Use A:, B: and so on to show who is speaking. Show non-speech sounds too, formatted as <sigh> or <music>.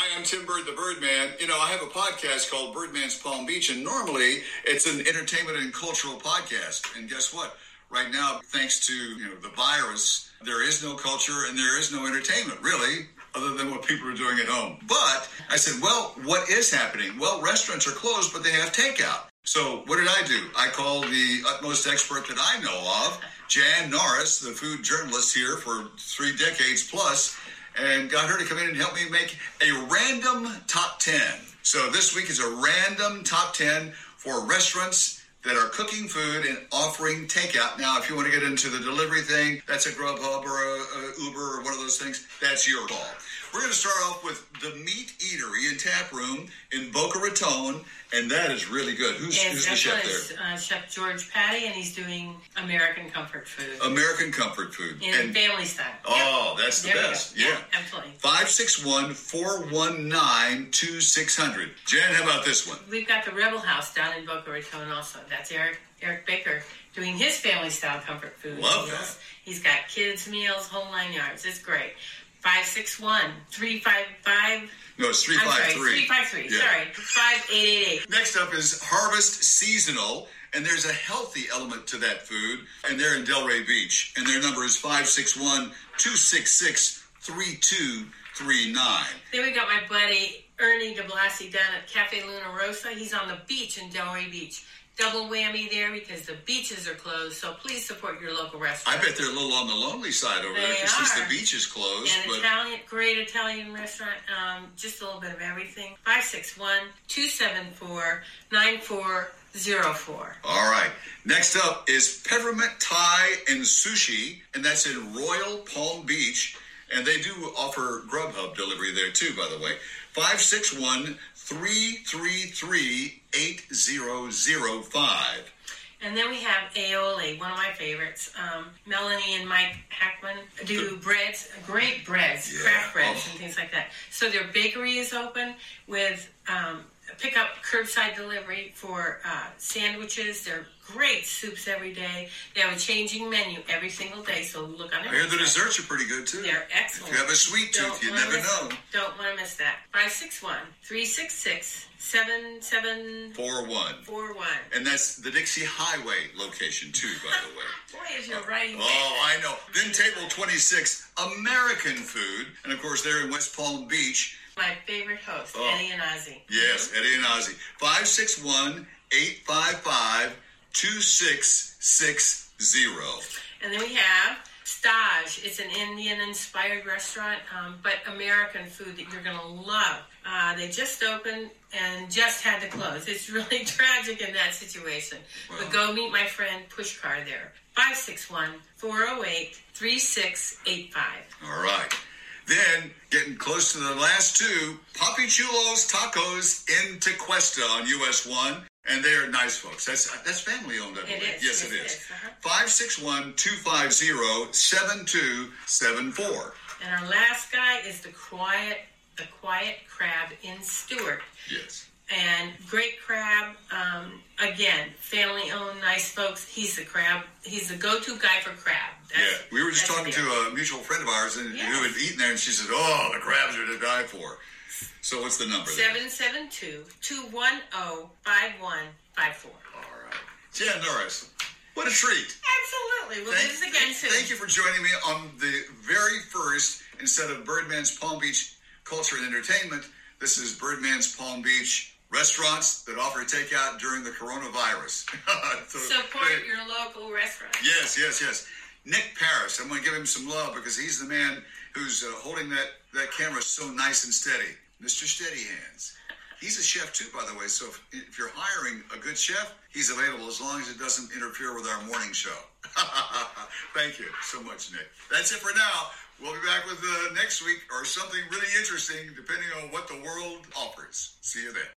A: Hi, I'm Tim Bird, the Birdman. You know, I have a podcast called Birdman's Palm Beach, and normally it's an entertainment and cultural podcast. And guess what? Right now, thanks to you know the virus, there is no culture and there is no entertainment, really, other than what people are doing at home. But I said, well, what is happening? Well, restaurants are closed, but they have takeout. So what did I do? I called the utmost expert that I know of, Jan Norris, the food journalist here for three decades plus and got her to come in and help me make a random top 10. So this week is a random top 10 for restaurants that are cooking food and offering takeout. Now, if you want to get into the delivery thing, that's a Grubhub or a, a Uber or one of those things. That's your call. We're going to start off with the Meat Eatery and Tap Room in Boca Raton, and that is really good. Who's,
B: And
A: who's the chef
B: is,
A: there?
B: uh, Chef George Patty, and he's doing American comfort food
A: American Comfort Food.
B: in
A: And
B: family style.
A: oh, that's the
B: There
A: best.
B: Yeah,
A: Yeah.
B: absolutely.
A: 561 419 2600. Jen, how about this one?
B: We've got the Rebel House down in Boca Raton also. That's Eric Eric Baker doing his family style comfort food
A: Love
B: meals.
A: that.
B: He's got kids meals, whole nine yards. It's great. 561 355
A: No, it's
B: I'm sorry,
A: 353.
B: 353.
A: Yeah.
B: Sorry, 5888.
A: Next up is Harvest Seasonal, and there's a healthy element to that food, and they're in Delray Beach, and their number is 561 266 3239.
B: Then we got my buddy Ernie De Blasi down at Cafe Luna Rosa. He's on the beach in Delray Beach. Double whammy there because the beaches are closed. So please support your local restaurant.
A: I bet they're a little on the lonely side over there
B: They
A: 'cause since the beach is closed.
B: An
A: But
B: Italian, great Italian restaurant. Um, just a little bit of everything. 561 274 9404.
A: all right. Next up is Peppermint Thai and Sushi, and that's in Royal Palm Beach. And they do offer Grubhub delivery there too, by the way. 561 333 8005.
B: And then we have aioli, one of my favorites. Um, Melanie and Mike Hackman do breads, great breads,
A: Yeah.
B: craft breads,
A: Oh.
B: and things like that. So their bakery is open with um, pick up curbside delivery for uh, sandwiches. They're great soups every day. They have a changing menu every single day. So look on
A: I hear the desserts are pretty good too.
B: They're excellent.
A: If you have a sweet
B: Don't
A: tooth, you never
B: miss
A: know.
B: Don't want to miss that. 561 366 7741.
A: 4 1. And that's the Dixie Highway location, too, by the way. <laughs>
B: Boy, is you're writing.
A: Oh, I know. Then table 26, American food. And of course, they're in West Palm Beach.
B: My favorite host,
A: Oh.
B: Eddie and Ozzy.
A: Yes, Eddie and Ozzy. 561 855 2660.
B: And then we have Staj. It's an Indian-inspired restaurant, um, but American food that you're going to love. Uh, they just opened and just had to close. It's really <laughs> tragic in that situation. But go meet my friend Pushkar there. 561-408-3685.
A: All right. Then, getting close to the last two, Papi Chulo's Tacos in Tequesta on US 1. And they are nice folks. That's that's family owned, I believe.
B: is,
A: Yes,
B: yes,
A: it
B: it
A: is.
B: is, uh-huh.
A: 561 250 7274.
B: And our last guy is the Quiet, the Quiet Crab in Stuart.
A: Yes.
B: and great crab. Um, again, family owned, nice folks. He's the crab. He's the go to guy for crab.
A: Yeah, we were just talking to a mutual friend of ours and
B: Yes.
A: who had eaten there, and she said, "Oh, the crabs are to die for." So what's the number? there?
B: 772 210 5154.
A: All right, Jan Norris, what a treat!
B: Absolutely. We'll do this again soon.
A: thank you for joining me on the very first instead of Birdman's Palm Beach Culture and Entertainment. This is Birdman's Palm Beach restaurants that offer takeout during the coronavirus. <laughs> So,
B: Support your local restaurant.
A: Yes, yes, yes. Nick Paris, I'm going to give him some love because he's the man who's uh, holding that, that camera so nice and steady. Mr. Steady Hands. He's a chef too, by the way. So if, if you're hiring a good chef, he's available as long as it doesn't interfere with our morning show. <laughs> Thank you so much, Nick. That's it for now. We'll be back with uh, next week or something really interesting, depending on what the world offers. See you then.